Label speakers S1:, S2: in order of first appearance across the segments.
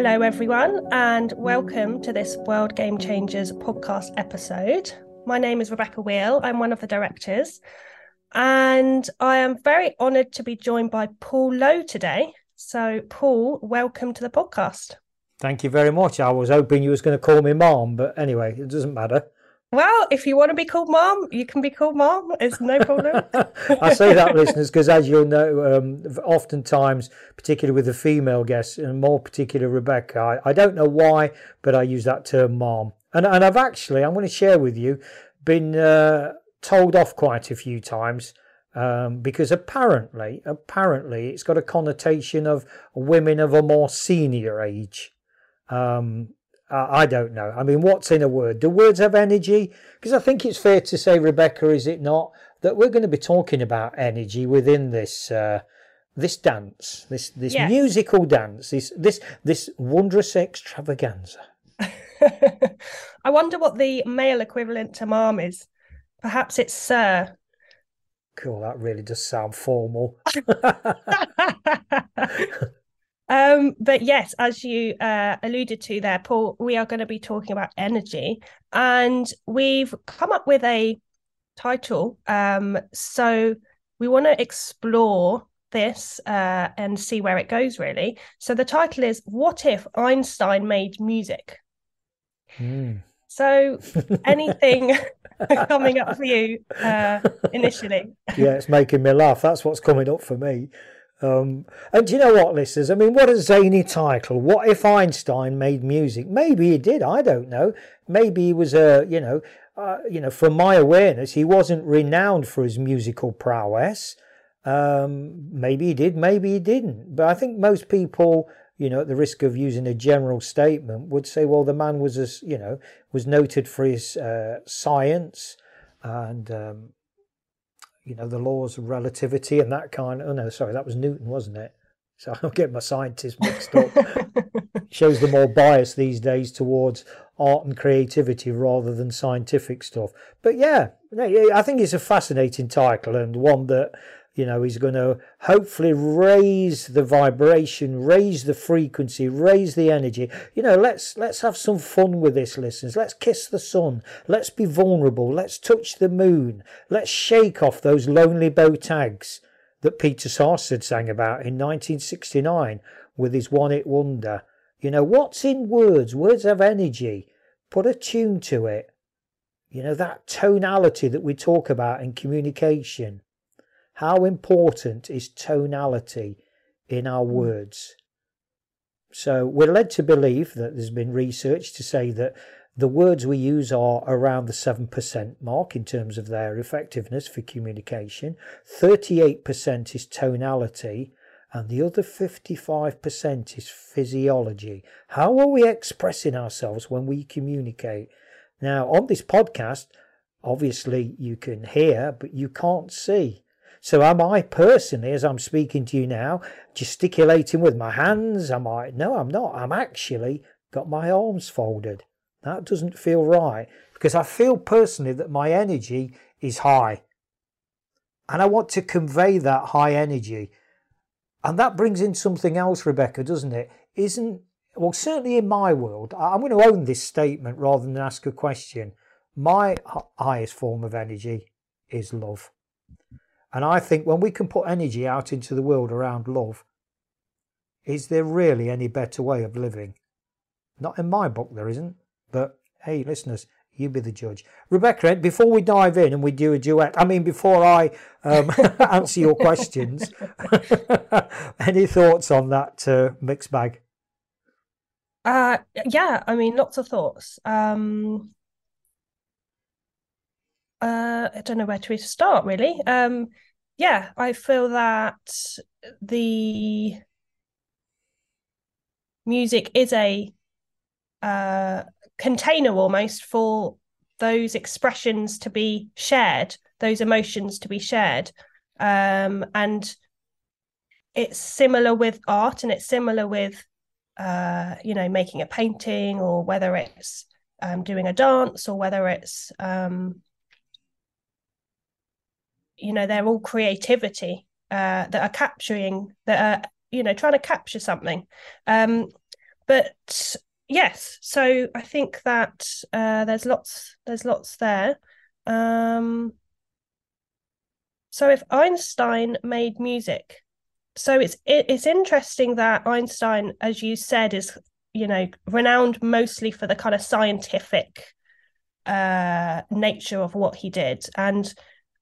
S1: Hello, everyone, and welcome to this World Game Changers podcast episode. My name is Rebecca Wheel. I'm one of the directors, and I am very honoured to be joined by Paul Lowe today. So, Paul, welcome to the podcast.
S2: Thank you very much. I was hoping you was going to call me mom, but anyway, it doesn't matter.
S1: Well, if you want to be called mom, you can be called mom. It's no problem.
S2: I say that, listeners, because as you'll know, um, oftentimes, particularly with the female guests, and more particularly Rebecca, I, I don't know why, but I use that term mom. And, and I've actually, I'm going to share with you, been uh, told off quite a few times um, because apparently, apparently, it's got a connotation of women of a more senior age. Um, uh, I don't know. I mean, what's in a word? Do words have energy? Because I think it's fair to say, Rebecca, is it not, that we're going to be talking about energy within this uh, this dance, this this yes. musical dance, this this this wondrous extravaganza.
S1: I wonder what the male equivalent to mom is. Perhaps it's sir.
S2: Cool. That really does sound formal.
S1: Um, but yes, as you uh, alluded to there, Paul, we are going to be talking about energy, and we've come up with a title. Um, so we want to explore this uh, and see where it goes, really. So the title is "What if Einstein made music?" Mm. So anything coming up for you uh, initially?
S2: Yeah, it's making me laugh. That's what's coming up for me. Um, and you know what, listeners? I mean, what a zany title. What if Einstein made music? Maybe he did. I don't know. Maybe he was a, you know, uh, you know, from my awareness, he wasn't renowned for his musical prowess. Um, maybe he did, maybe he didn't. But I think most people, you know, at the risk of using a general statement, would say, well, the man was, a, you know, was noted for his uh, science and um, you know, the laws of relativity and that kind. Of, oh no, sorry, that was Newton, wasn't it? So I'm getting my scientists mixed up. Shows the more bias these days towards art and creativity rather than scientific stuff. But yeah, I think it's a fascinating title and one that you know he's going to hopefully raise the vibration raise the frequency raise the energy. You know let's let's have some fun with this listeners. Let's kiss the sun. Let's be vulnerable. Let's touch the moon. Let's shake off those lonely bow tags that Peter Sarstedt sang about in 1969 with his one hit wonder. You know what's in words? Words have energy. Put a tune to it. You know that tonality that we talk about in communication how important is tonality in our hmm. words? So we're led to believe that there's been research to say that the words we use are around the 7% mark in terms of their effectiveness for communication. 38% is tonality, and the other 55% is physiology. How are we expressing ourselves when we communicate? Now, on this podcast, obviously you can hear, but you can't see. So am I personally, as I'm speaking to you now, gesticulating with my hands? Am I? No, I'm not. I'm actually got my arms folded. That doesn't feel right because I feel personally that my energy is high. And I want to convey that high energy. And that brings in something else, Rebecca, doesn't it? Isn't, well, certainly in my world, I'm going to own this statement rather than ask a question. My highest form of energy is love. And I think when we can put energy out into the world around love, is there really any better way of living? Not in my book, there isn't. But hey, listeners, you be the judge. Rebecca, before we dive in and we do a duet, I mean, before I um, answer your questions, any thoughts on that uh, mixed bag?
S1: Uh, yeah, I mean, lots of thoughts. Um, uh, I don't know where to start really. Um, yeah, I feel that the music is a uh, container almost for those expressions to be shared, those emotions to be shared. Um, and it's similar with art and it's similar with, uh, you know, making a painting or whether it's um, doing a dance or whether it's, um, you know, they're all creativity uh, that are capturing, that are, you know, trying to capture something. Um, but yes so i think that uh, there's lots there's lots there um, so if einstein made music so it's it, it's interesting that einstein as you said is you know renowned mostly for the kind of scientific uh, nature of what he did and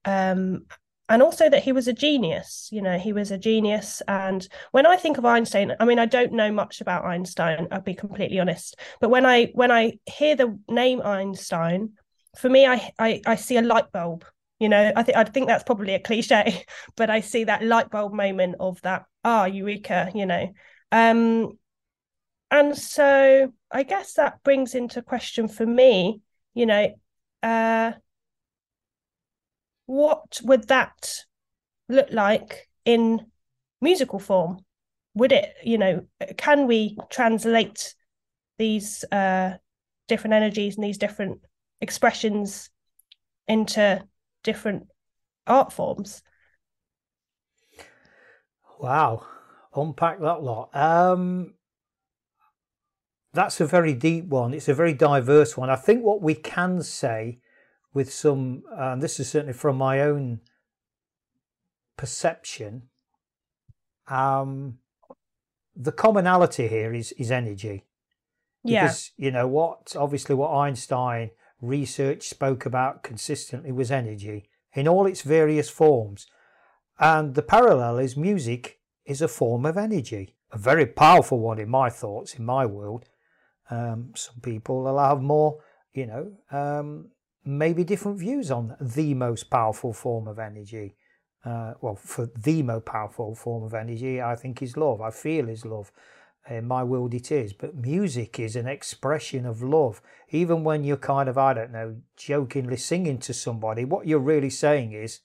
S1: um, and also that he was a genius you know he was a genius. And when i think of einstein i mean i don't know much about einstein i'll be completely honest but when i when i hear the name einstein for me i i, I see a light bulb you know i think i think that's probably a cliche but i see that light bulb moment of that ah eureka you know. Um and so i guess that brings into question for me you know uh what would that look like in musical form? Would it, you know, can we translate these uh, different energies and these different expressions into different art forms?
S2: Wow, unpack that lot. Um, that's a very deep one. It's a very diverse one. I think what we can say with some, and this is certainly from my own perception, um, the commonality here is is energy. Because yeah. you know what, obviously, what Einstein research spoke about consistently was energy in all its various forms, and the parallel is music is a form of energy, a very powerful one in my thoughts, in my world. Um, some people will have more, you know, um, maybe different views on the most powerful form of energy. Uh, well, for the most powerful form of energy, I think is love. I feel is love. In my world, it is. But music is an expression of love. Even when you're kind of, I don't know, jokingly singing to somebody, what you're really saying is,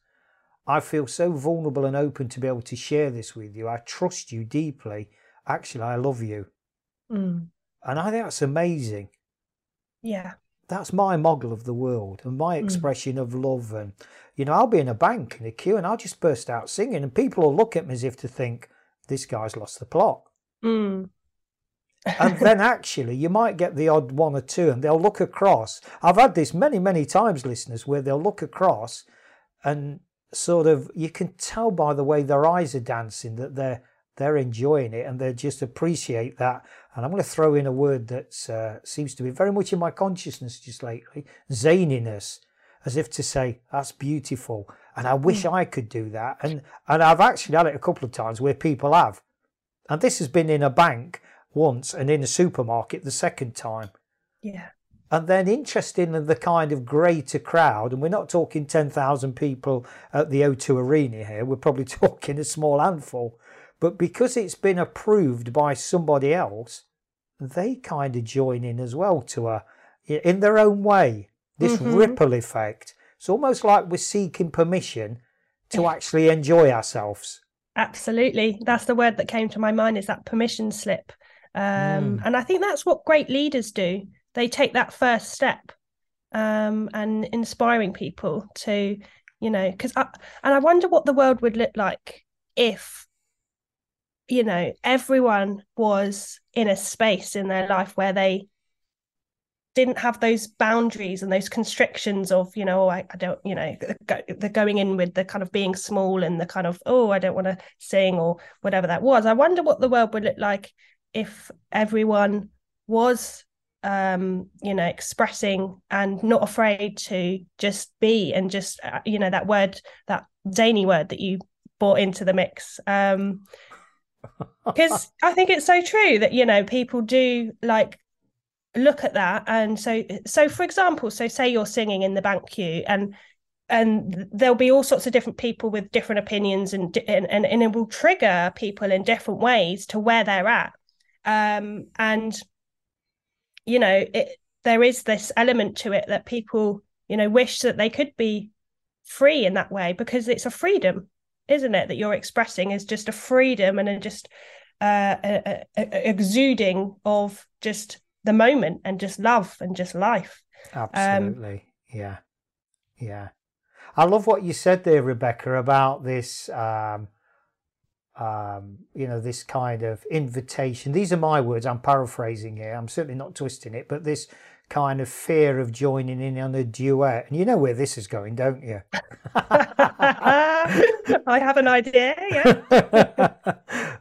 S2: I feel so vulnerable and open to be able to share this with you. I trust you deeply. Actually, I love you.
S1: Mm.
S2: And I think that's amazing.
S1: Yeah
S2: that's my model of the world and my hmm. expression mm. of love. And, you know, I'll be in a bank in a queue and I'll just burst out singing, and people will look at me as if to think, this guy's lost the plot.
S1: Mm.
S2: and then actually, you might get the odd one or two, and they'll look across. I've had this many, many times, listeners, where they'll look across and sort of you can tell by the way their eyes are dancing that they're they're enjoying it and they just appreciate that. And I'm going to throw in a word that uh, seems to be very much in my consciousness just lately zaniness, as if to say, that's beautiful. And I wish mm. I could do that. And, and I've actually had it a couple of times where people have. And this has been in a bank once and in a supermarket the second time.
S1: Yeah.
S2: And then, interesting in the kind of greater crowd, and we're not talking 10,000 people at the O2 Arena here, we're probably talking a small handful but because it's been approved by somebody else, they kind of join in as well to a, in their own way, this mm-hmm. ripple effect. It's almost like we're seeking permission to actually enjoy ourselves.
S1: Absolutely. That's the word that came to my mind is that permission slip. Um, mm. And I think that's what great leaders do. They take that first step um, and inspiring people to, you know, because and I wonder what the world would look like if you know everyone was in a space in their life where they didn't have those boundaries and those constrictions of you know oh, I, I don't you know they're going in with the kind of being small and the kind of oh I don't want to sing or whatever that was. I wonder what the world would look like if everyone was um you know expressing and not afraid to just be and just uh, you know that word that zany word that you brought into the mix. Um because I think it's so true that you know people do like look at that and so so for example so say you're singing in the bank queue and and there'll be all sorts of different people with different opinions and and and, it will trigger people in different ways to where they're at. Um, and you know it, there is this element to it that people you know wish that they could be free in that way because it's a freedom isn't it that you're expressing is just a freedom and a just uh, a, a, a exuding of just the moment and just love and just life
S2: um, absolutely um, yeah yeah I love what you said there, Rebecca, about this. Um, um, you know, this kind of invitation. These are my words. I'm paraphrasing here. I'm certainly not twisting it, but this kind of fear of joining in on a duet. And you know where this is going, don't you?
S1: I have an idea. Yeah.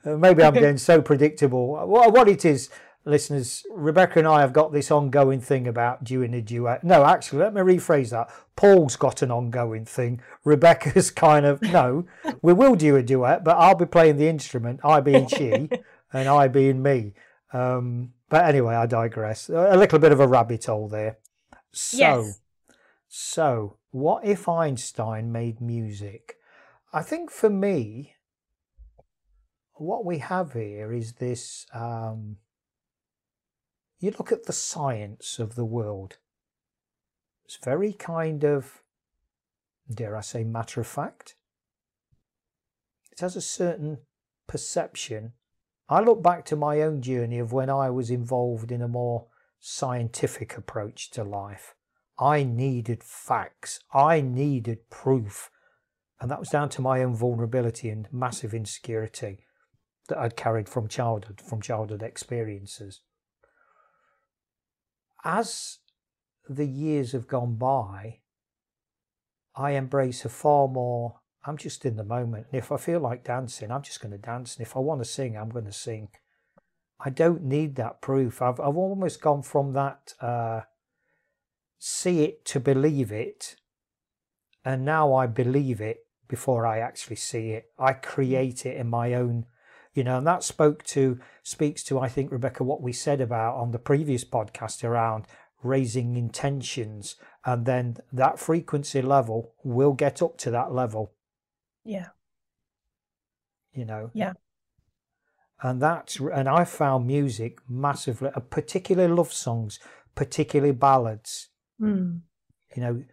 S2: Maybe I'm getting so predictable. What it is, listeners, Rebecca and I have got this ongoing thing about doing a duet. No, actually, let me rephrase that. Paul's got an ongoing thing. Rebecca's kind of, no, we will do a duet, but I'll be playing the instrument, I being she and I being me. Um, but anyway, I digress. A little bit of a rabbit hole there. So, yes. so what if Einstein made music? I think for me, what we have here is this um, you look at the science of the world. It's very kind of, dare I say, matter of fact. It has a certain perception. I look back to my own journey of when I was involved in a more scientific approach to life. I needed facts, I needed proof. And that was down to my own vulnerability and massive insecurity that I'd carried from childhood, from childhood experiences as the years have gone by, I embrace a far more, I'm just in the moment. And if I feel like dancing, I'm just going to dance. And if I want to sing, I'm going to sing. I don't need that proof. I've, I've almost gone from that uh, see it to believe it. And now I believe it before I actually see it. I create it in my own you know and that spoke to speaks to i think rebecca what we said about on the previous podcast around raising intentions and then that frequency level will get up to that level
S1: yeah
S2: you know
S1: yeah
S2: and that's and i found music massively uh, particularly love songs particularly ballads
S1: mm.
S2: you know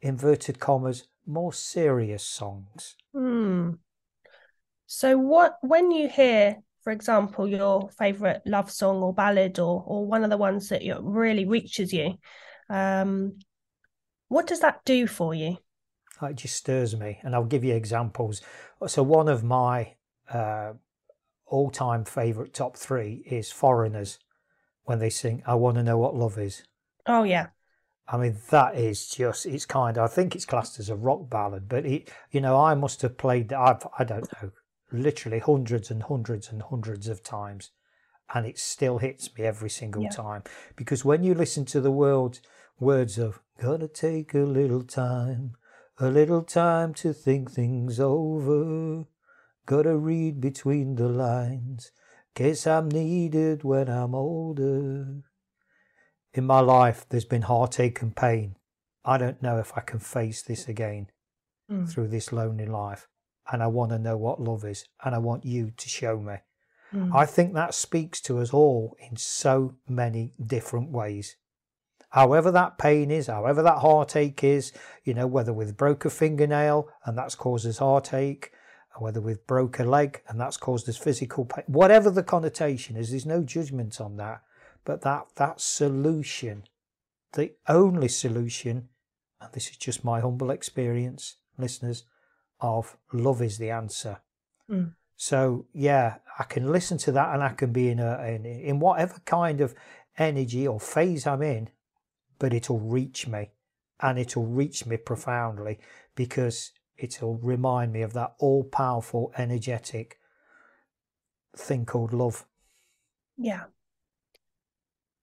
S2: inverted commas more serious songs
S1: mm. So what when you hear, for example, your favorite love song or ballad or or one of the ones that really reaches you, um, what does that do for you?
S2: It just stirs me, and I'll give you examples. So one of my uh, all-time favorite top three is Foreigners when they sing "I Want to Know What Love Is."
S1: Oh yeah.
S2: I mean, that is just, it's kind of, I think it's classed as a rock ballad, but it, you know, I must have played, I've, I don't know, literally hundreds and hundreds and hundreds of times and it still hits me every single yeah. time because when you listen to the world words of gonna take a little time a little time to think things over gotta read between the lines guess i'm needed when i'm older in my life there's been heartache and pain i don't know if i can face this again mm. through this lonely life and I want to know what love is, and I want you to show me. Mm. I think that speaks to us all in so many different ways. However, that pain is, however, that heartache is, you know, whether with broke a fingernail and that's caused us heartache, or whether with broke a leg and that's caused us physical pain, whatever the connotation is, there's no judgment on that. But that, that solution, the only solution, and this is just my humble experience, listeners, of love is the answer.
S1: Mm.
S2: So yeah, I can listen to that and I can be in a in, in whatever kind of energy or phase I'm in, but it'll reach me and it'll reach me profoundly because it'll remind me of that all powerful energetic thing called love.
S1: Yeah.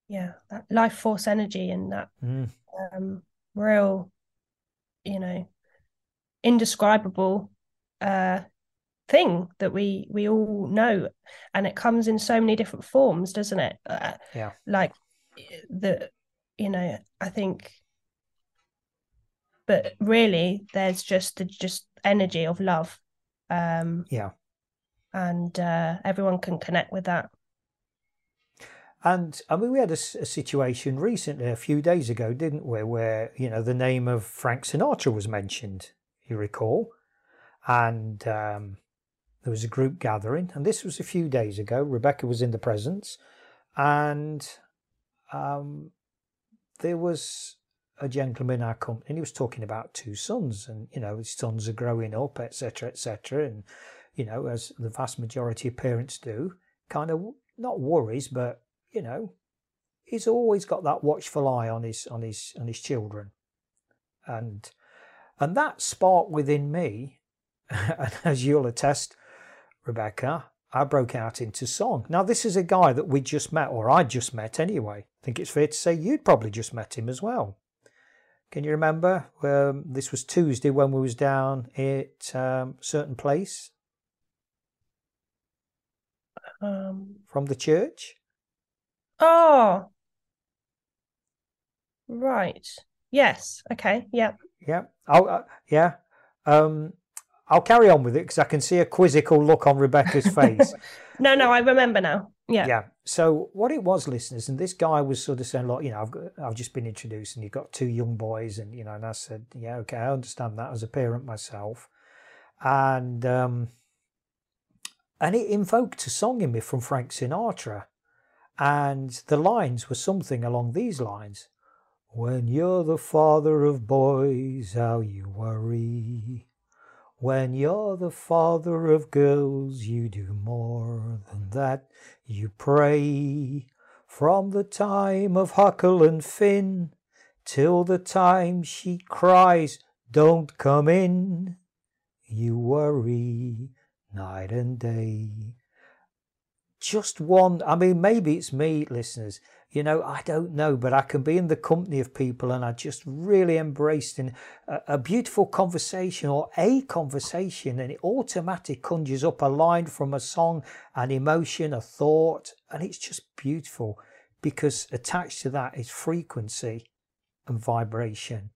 S1: Yeah, that life force energy and that
S2: mm.
S1: um real, you know, indescribable uh, thing that we we all know, and it comes in so many different forms, doesn't it?
S2: Uh, yeah.
S1: Like the, you know, I think but really there's just the just energy of love um
S2: yeah
S1: and uh everyone can connect with that
S2: and I mean, we had a, a, situation recently, a few days ago, didn't we, where you know the name of Frank Sinatra was mentioned. You recall, and um, there was a group gathering, and this was a few days ago. Rebecca was in the presence, and um, there was a gentleman in our company, and he was talking about two sons, and you know his sons are growing up, etc., etc., and you know as the vast majority of parents do, kind of not worries, but you know, he's always got that watchful eye on his on his on his children, and and that spark within me, and as you'll attest, Rebecca, I broke out into song. Now this is a guy that we just met, or I just met anyway. I think it's fair to say you'd probably just met him as well. Can you remember? Um, this was Tuesday when we was down at um, certain place.
S1: Um,
S2: from the church.
S1: Oh. Right. Yes. Okay. Yeah.
S2: Yeah. I'll, uh, yeah. Um, I'll carry on with it because I can see a quizzical look on Rebecca's face.
S1: no, no, I remember now. Yeah.
S2: Yeah. So what it was, listeners, and this guy was sort of saying, "Look, you know, I've got, I've just been introduced, and you've got two young boys, and you know," and I said, "Yeah, okay, I understand that as a parent myself," and um, and it invoked a song in me from Frank Sinatra, and the lines were something along these lines When you're the father of boys, how you worry. When you're the father of girls, you do more than that. You pray from the time of Huckle and Finn till the time she cries, Don't come in. You worry night and day just one. I mean, maybe it's me, listeners. You know, I don't know, but I can be in the company of people and I just really embraced in a, a beautiful conversation or a conversation, and it automatically conjures up a line from a song, an emotion, a thought, and it's just beautiful because attached to that is frequency and vibration.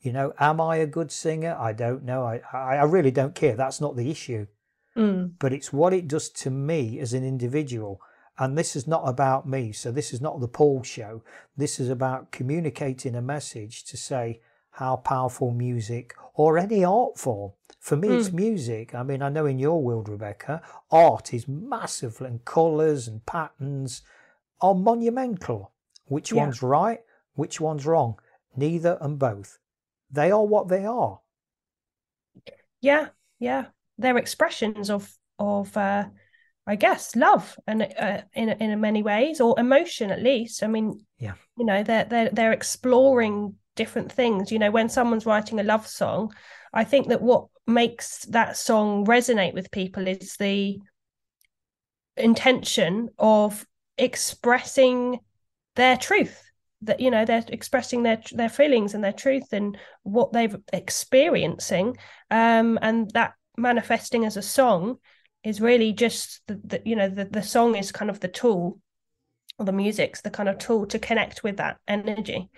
S2: You know, am I a good singer? I don't know. I, I, really don't care. That's not the issue.
S1: Mm.
S2: But it's what it does to me as an individual. And this is not about me. So this is not the Paul show. This is about communicating a message to say how powerful music or any art form. For me, mm. it's music. I mean, I know in your world, Rebecca, art is massive and colours and patterns are monumental. Which yeah. one's right? Which one's wrong? Neither and both. They are what they are.
S1: Yeah, yeah they're expressions of of uh, I guess love and uh, in in many ways or emotion at least. I mean,
S2: yeah,
S1: you know, they're they're they're exploring different things. You know, when someone's writing a love song, I think that what makes that song resonate with people is the intention of expressing their truth that you know they're expressing their their feelings and their truth and what they've experiencing um and that manifesting as a song is really just the, the you know the, the song is kind of the tool or the music's the kind of tool to connect with that energy.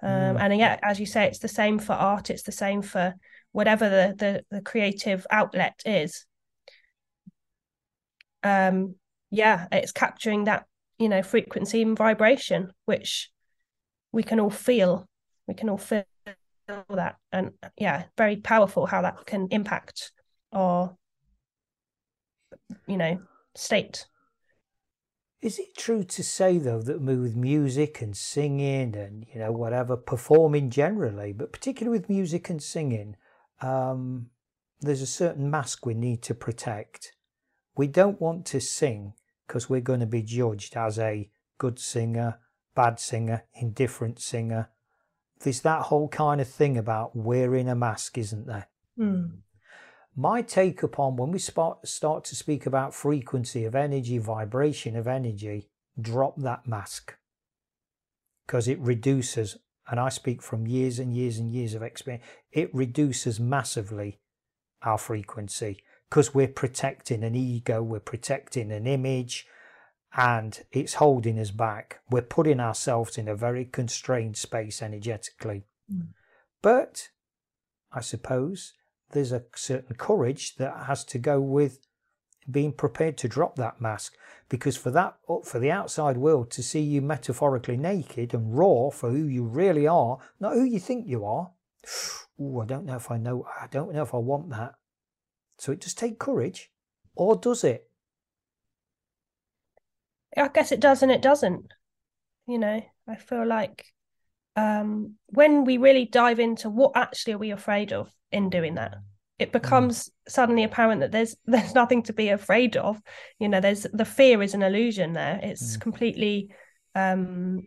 S1: Um, mm. and yeah as you say it's the same for art it's the same for whatever the the, the creative outlet is. Um yeah it's capturing that you know frequency and vibration which we can all feel we can all feel that. And yeah very powerful how that can impact or you know state.
S2: Is it true to say though that with music and singing and you know whatever performing generally but particularly with music and singing um, there's a certain mask we need to protect. We don't want to sing because we're going to be judged as a good singer bad singer indifferent singer. There's that whole kind of thing about wearing a mask isn't there?
S1: Mm
S2: my take upon when we start, to speak about frequency of energy, vibration of energy, drop that mask because it reduces, and I speak from years and years and years of experience, it reduces massively our frequency because we're protecting an ego, we're protecting an image, and it's holding us back. We're putting ourselves in a very constrained space energetically. Mm. But I suppose, there's a certain courage that has to go with being prepared to drop that mask because for that for the outside world to see you metaphorically naked and raw for who you really are not who you think you are. Oh i don't know if i know i don't know if i want that. So it does take courage or does it?
S1: I guess it does and it doesn't you know? I feel like um when we really dive into what actually are we afraid of in doing that it mm. becomes suddenly apparent that there's there's nothing to be afraid of you know there's the fear is an illusion there it's mm. completely um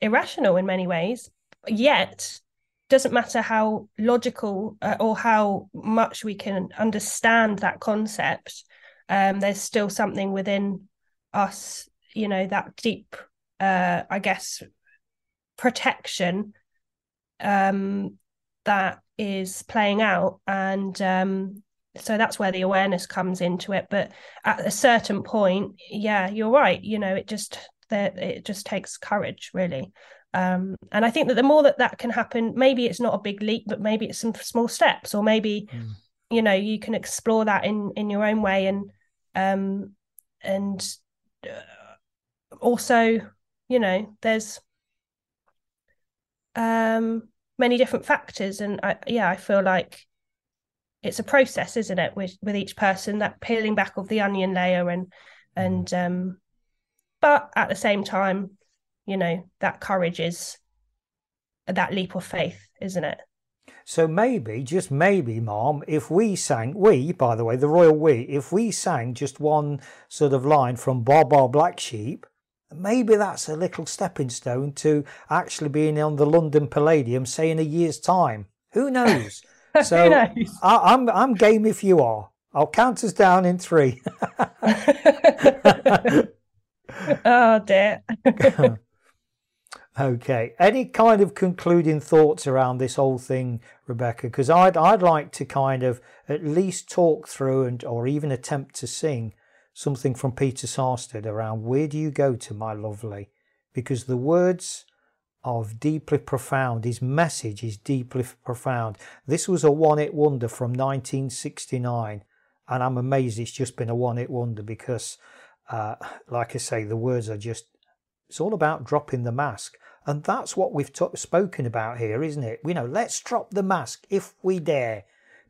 S1: irrational in many ways yet doesn't matter how logical uh, or how much we can understand that concept um there's still something within us you know that deep uh i guess protection um that is playing out. And um, so that's where the awareness comes into it. But at a certain point yeah you're right. You know it just that it just takes courage really. Um, and i think that the more that that can happen maybe it's not a big leap but maybe it's some small steps or maybe mm. you know you can explore that in in your own way. And um and uh, also you know there's um many different factors. And I, yeah i feel like it's a process isn't it with with each person that peeling back of the onion layer and and um but at the same time you know that courage is that leap of faith isn't it?
S2: So maybe just maybe mom if we sang we by the way the royal we if we sang just one sort of line from Baa Baa Black Sheep maybe that's a little stepping stone to actually being on the London Palladium, say in a year's time. Who knows? So
S1: Who knows?
S2: I, am I'm, I'm game if you are. I'll count us down in three.
S1: oh dear.
S2: okay. Any kind of concluding thoughts around this whole thing, Rebecca? Because I'd I'd like to kind of at least talk through and or even attempt to sing something from Peter Sarstedt around where do you go to, my lovely? Because the words of deeply profound, his message is deeply profound. This was a one hit wonder from 1969, and I'm amazed it's just been a one hit wonder because, uh, like I say, the words are just, it's all about dropping the mask. And that's what we've t- spoken about here, isn't it? You know, let's drop the mask if we dare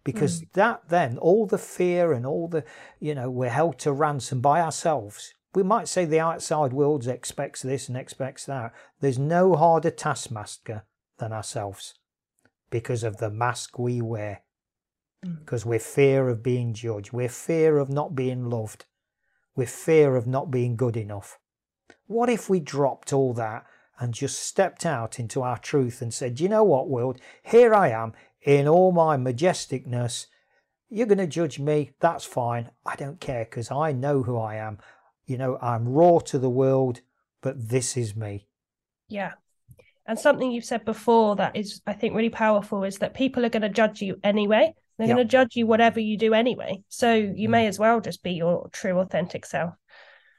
S2: because mm. that then all the fear and all the you know we're held to ransom by ourselves. We might say the outside world expects this and expects that. There's no harder taskmaster than ourselves because of the mask we wear. Mm. because we're fear of being judged. We're fear of not being loved. We're fear of not being good enough. What if we dropped all that and just stepped out into our truth and said, you know what, world, here I am in all my majesticness. You're going to judge me. That's fine. I don't care because I know who I am. You know, I'm raw to the world, but this is me.
S1: Yeah. And something you've said before that is, I think, really powerful is that people are going to judge you anyway. They're yep. going to judge you whatever you do anyway. So you mm. may as well just be your true, authentic self.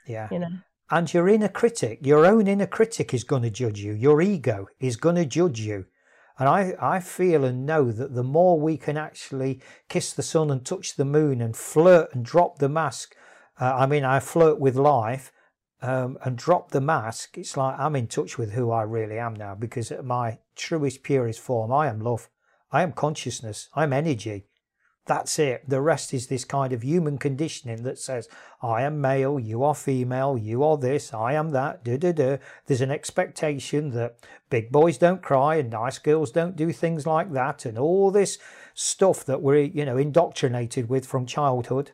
S2: Yeah.
S1: You know.
S2: And your inner critic, your own inner critic is going to judge you. Your ego is going to judge you. And I, I feel and know that the more we can actually kiss the sun and touch the moon and flirt and drop the mask, uh, I mean, I flirt with life um, and drop the mask, it's like I'm in touch with who I really am now because at my truest, purest form, I am love. I am consciousness. I'm energy. That's it. The rest is this kind of human conditioning that says, I am male, you are female, you are this, I am that, da da da. There's an expectation that big boys don't cry and nice girls don't do things like that, and all this stuff that we're, you know, indoctrinated with from childhood.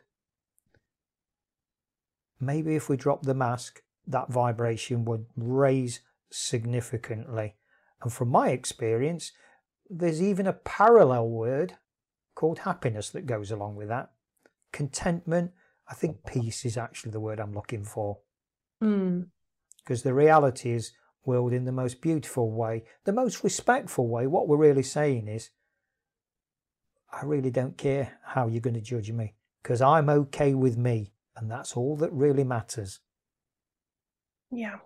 S2: Maybe if we drop the mask, that vibration would raise significantly. And from my experience, there's even a parallel word called happiness that goes along with that. Contentment, I think peace is actually the word I'm looking for.
S1: Hmm.
S2: Because mm. the reality is, world in the most beautiful way, the most respectful way. What we're really saying is, I really don't care how you're going to judge me because I'm okay with me, and that's all that really matters.
S1: Yeah.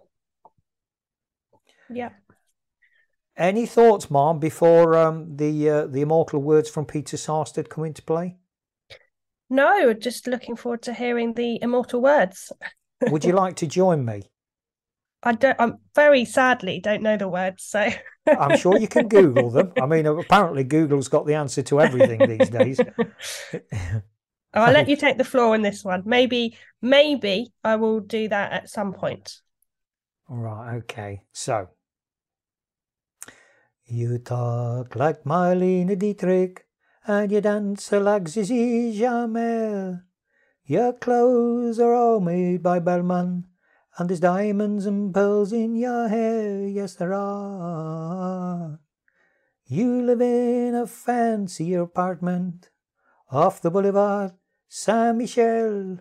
S1: Yeah.
S2: Any thoughts, Mom, before um, the uh, the immortal words from Peter Sarstedt come into play?
S1: No, just looking forward to hearing the immortal words.
S2: Would you like to join me?
S1: I don't. I'm very sadly don't know the words, so
S2: I'm sure you can Google them. I mean, apparently Google's got the answer to everything these days.
S1: I'll let you take the floor in this one. Maybe, maybe I will do that at some point.
S2: All right. Okay. So you talk like Marlene Dietrich, and you dance like Zizi Jeanmaire. Your clothes are all made by Balmain, and there's diamonds and pearls in your hair. Yes, there are. You live in a fancy apartment off the boulevard Saint Michel,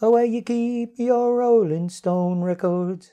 S2: where you keep your Rolling Stone records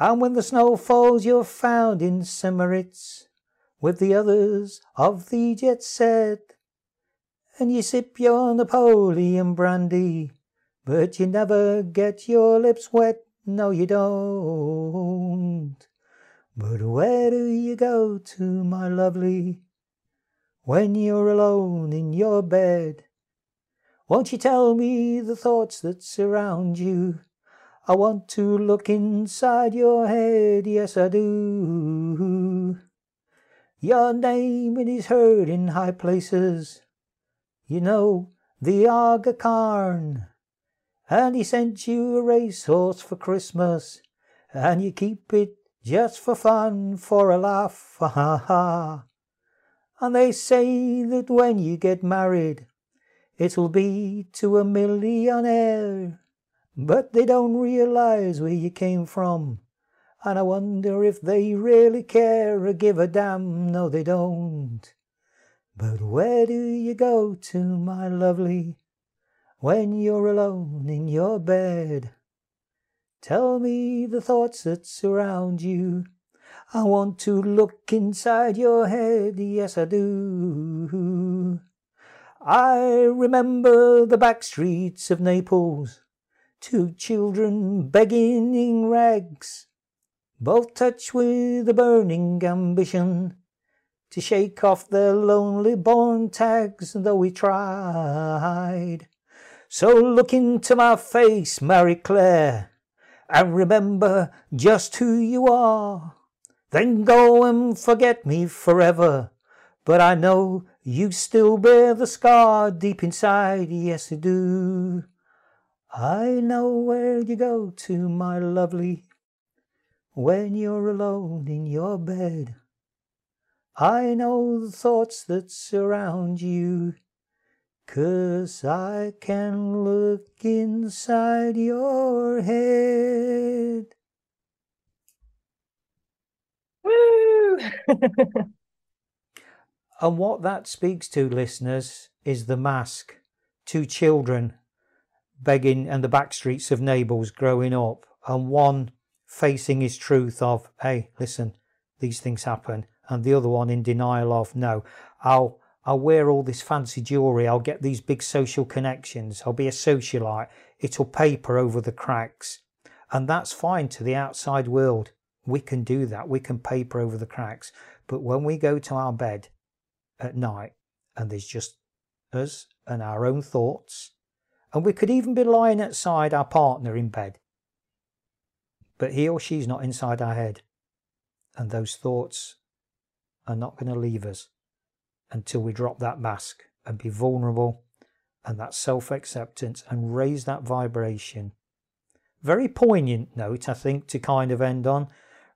S2: And when the snow falls, you're found in St. with the others of the jet set. And you sip your Napoleon brandy, but you never get your lips wet. No, you don't. But where do you go to, my lovely, when you're alone in your bed? Won't you tell me the thoughts that surround you? I want to look inside your head, yes I do. Your name it is heard in high places. You know the Aga Khan, and he sent you a racehorse for Christmas, and you keep it just for fun, for a laugh, ha ha ha. And they say that when you get married, it'll be to a millionaire. But they don't realize where you came from. And I wonder if they really care or give a damn. No, they don't. But where do you go to, my lovely, when you're alone in your bed? Tell me the thoughts that surround you. I want to look inside your head, yes I do. I remember the back streets of Naples Two children begging in rags, both touched with a burning ambition to shake off their lonely born tags, though we tried. So look into my face, Marie-Claire, and remember just who you are. Then go and forget me forever. But I know you still bear the scar deep inside, yes, you do. I know where you go to, my lovely, when you're alone in your bed. I know the thoughts that surround you, 'cause I can look inside your head.
S1: Woo!
S2: and what that speaks to, listeners, is the mask. to children begging and the back streets of Naples growing up, and one facing his truth of, hey, listen, these things happen, and the other one in denial of, no, I'll I'll wear all this fancy jewelry, I'll get these big social connections, I'll be a socialite, it'll paper over the cracks. And that's fine to the outside world. We can do that, we can paper over the cracks. But when we go to our bed at night and there's just us and our own thoughts and we could even be lying outside our partner in bed. But he or she's not inside our head, and those thoughts are not going to leave us. until we drop that mask and be vulnerable and that self acceptance and raise that vibration. Very poignant note, I think, to kind of end on.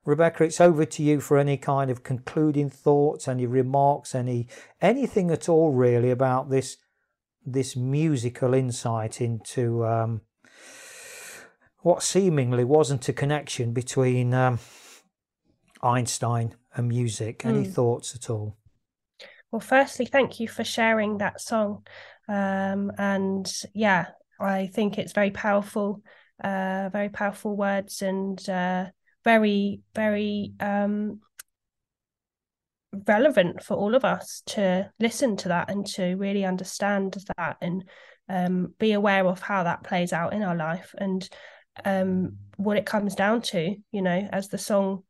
S2: Rebecca, it's over to you for any kind of concluding thoughts, any remarks, any anything at all really about this this musical insight into um, what seemingly wasn't a connection between um, Einstein and music. Any mm. thoughts at all?
S1: Well, firstly, thank you for sharing that song. Um, and yeah, I think it's very powerful, uh, very powerful words and uh, very, very um, relevant for all of us to listen to that and to really understand that and um, be aware of how that plays out in our life and um, what it comes down to, you know, as the song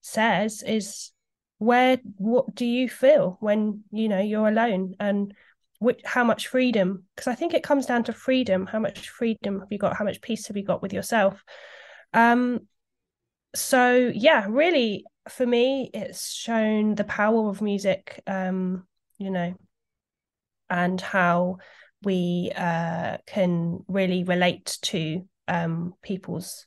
S1: says, is where what do you feel when you know you're alone and which how much freedom because i think it comes down to freedom. How much freedom have you got? How much peace have you got with yourself? Um so yeah really for me it's shown the power of music um you know and how we uh can really relate to um people's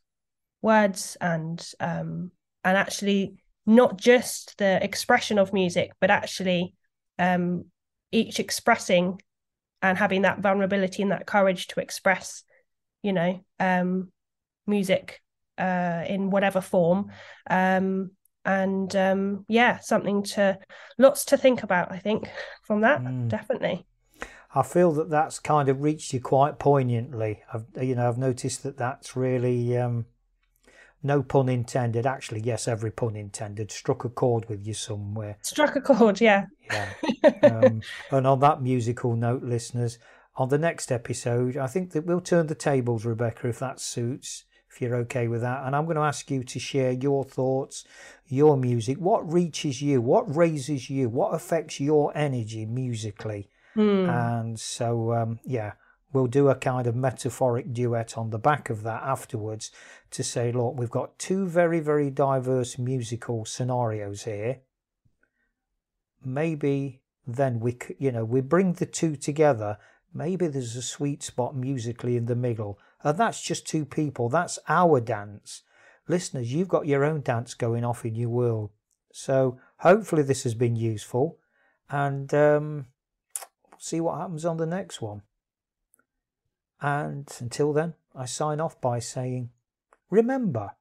S1: words and um and actually not just the expression of music, but actually um, each expressing and having that vulnerability and that courage to express, you know, um, music uh, in whatever form. Um, and um, yeah, something to lots to think about. I think from that, mm. definitely.
S2: I feel that that's kind of reached you quite poignantly. I've you know I've noticed that that's really um, no pun intended. Actually, yes, every pun intended. Struck a chord with you somewhere.
S1: Struck a chord, yeah.
S2: Yeah. Um, and on that musical note, listeners, on the next episode, I think that we'll turn the tables, Rebecca, if that suits, if you're okay with that. And I'm going to ask you to share your thoughts, your music. What reaches you? What raises you? What affects your energy musically? Mm. And so, um, yeah we'll do a kind of metaphoric duet on the back of that afterwards to say, look, we've got two very, very diverse musical scenarios here. Maybe then we, you know, we bring the two together. Maybe there's a sweet spot musically in the middle. And that's just two people. That's our dance. Listeners, you've got your own dance going off in your world. So hopefully this has been useful. And um, see what happens on the next one. And until then, I sign off by saying, remember,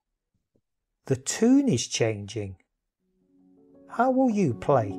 S2: the tune is changing. How will you play?